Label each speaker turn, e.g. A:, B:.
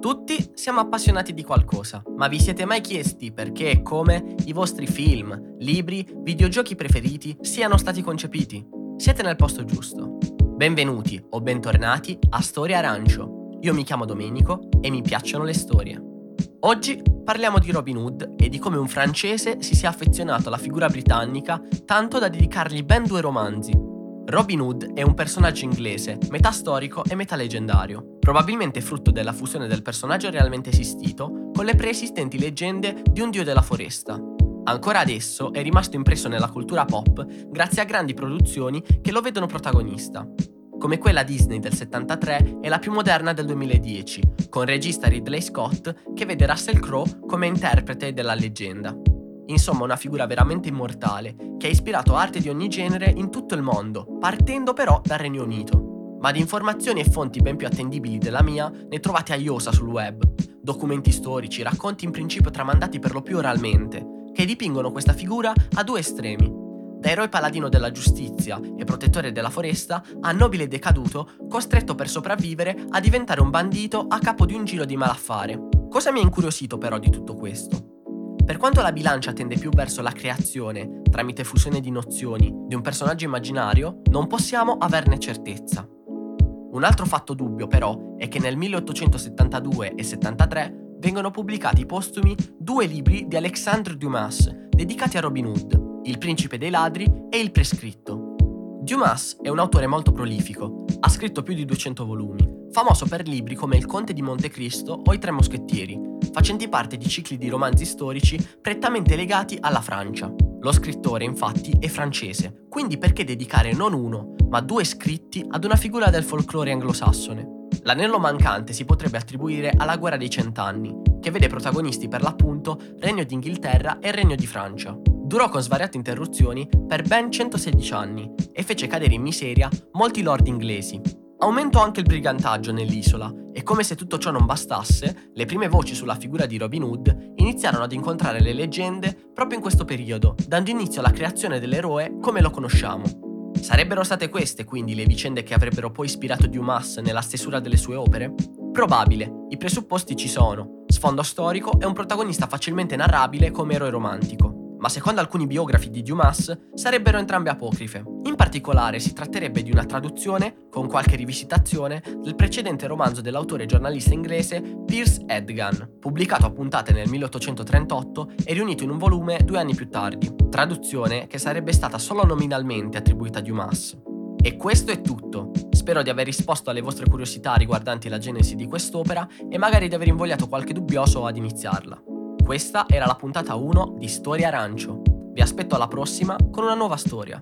A: Tutti siamo appassionati di qualcosa, ma vi siete mai chiesti perché e come i vostri film, libri, videogiochi preferiti siano stati concepiti? Siete nel posto giusto. Benvenuti o bentornati a Storia Arancio. Io mi chiamo Domenico e mi piacciono le storie. Oggi parliamo di Robin Hood e di come un francese si sia affezionato alla figura britannica tanto da dedicargli ben due romanzi, Robin Hood è un personaggio inglese, metà storico e metà leggendario, probabilmente frutto della fusione del personaggio realmente esistito con le preesistenti leggende di un dio della foresta. Ancora adesso è rimasto impresso nella cultura pop grazie a grandi produzioni che lo vedono protagonista, come quella Disney del 73 e la più moderna del 2010, con regista Ridley Scott che vede Russell Crowe come interprete della leggenda. Insomma, una figura veramente immortale, che ha ispirato arte di ogni genere in tutto il mondo, partendo però dal Regno Unito. Ma di informazioni e fonti ben più attendibili della mia ne trovate a iosa sul web. Documenti storici, racconti in principio tramandati per lo più oralmente, che dipingono questa figura a due estremi. Da eroe paladino della giustizia e protettore della foresta a nobile decaduto, costretto per sopravvivere a diventare un bandito a capo di un giro di malaffare. Cosa mi ha incuriosito però di tutto questo? Per quanto la bilancia tende più verso la creazione, tramite fusione di nozioni, di un personaggio immaginario, non possiamo averne certezza. Un altro fatto dubbio, però, è che nel 1872 e 73 vengono pubblicati postumi due libri di Alexandre Dumas dedicati a Robin Hood, Il principe dei ladri e Il prescritto. Dumas è un autore molto prolifico, ha scritto più di 200 volumi, famoso per libri come Il conte di Montecristo o I tre moschettieri, facenti parte di cicli di romanzi storici prettamente legati alla Francia. Lo scrittore, infatti, è francese, quindi perché dedicare non uno, ma due scritti ad una figura del folklore anglosassone? L'anello mancante si potrebbe attribuire alla guerra dei cent'anni, che vede protagonisti per l'appunto Regno d'Inghilterra e Regno di Francia. Durò con svariate interruzioni per ben 116 anni e fece cadere in miseria molti lord inglesi, Aumentò anche il brigantaggio nell'isola e come se tutto ciò non bastasse, le prime voci sulla figura di Robin Hood iniziarono ad incontrare le leggende proprio in questo periodo, dando inizio alla creazione dell'eroe come lo conosciamo. Sarebbero state queste quindi le vicende che avrebbero poi ispirato Dumas nella stesura delle sue opere? Probabile, i presupposti ci sono, sfondo storico e un protagonista facilmente narrabile come eroe romantico ma secondo alcuni biografi di Dumas sarebbero entrambe apocrife. In particolare si tratterebbe di una traduzione, con qualche rivisitazione, del precedente romanzo dell'autore giornalista inglese Piers Edgan, pubblicato a puntate nel 1838 e riunito in un volume due anni più tardi, traduzione che sarebbe stata solo nominalmente attribuita a Dumas. E questo è tutto. Spero di aver risposto alle vostre curiosità riguardanti la genesi di quest'opera e magari di aver invogliato qualche dubbioso ad iniziarla. Questa era la puntata 1 di Storia Arancio. Vi aspetto alla prossima con una nuova storia.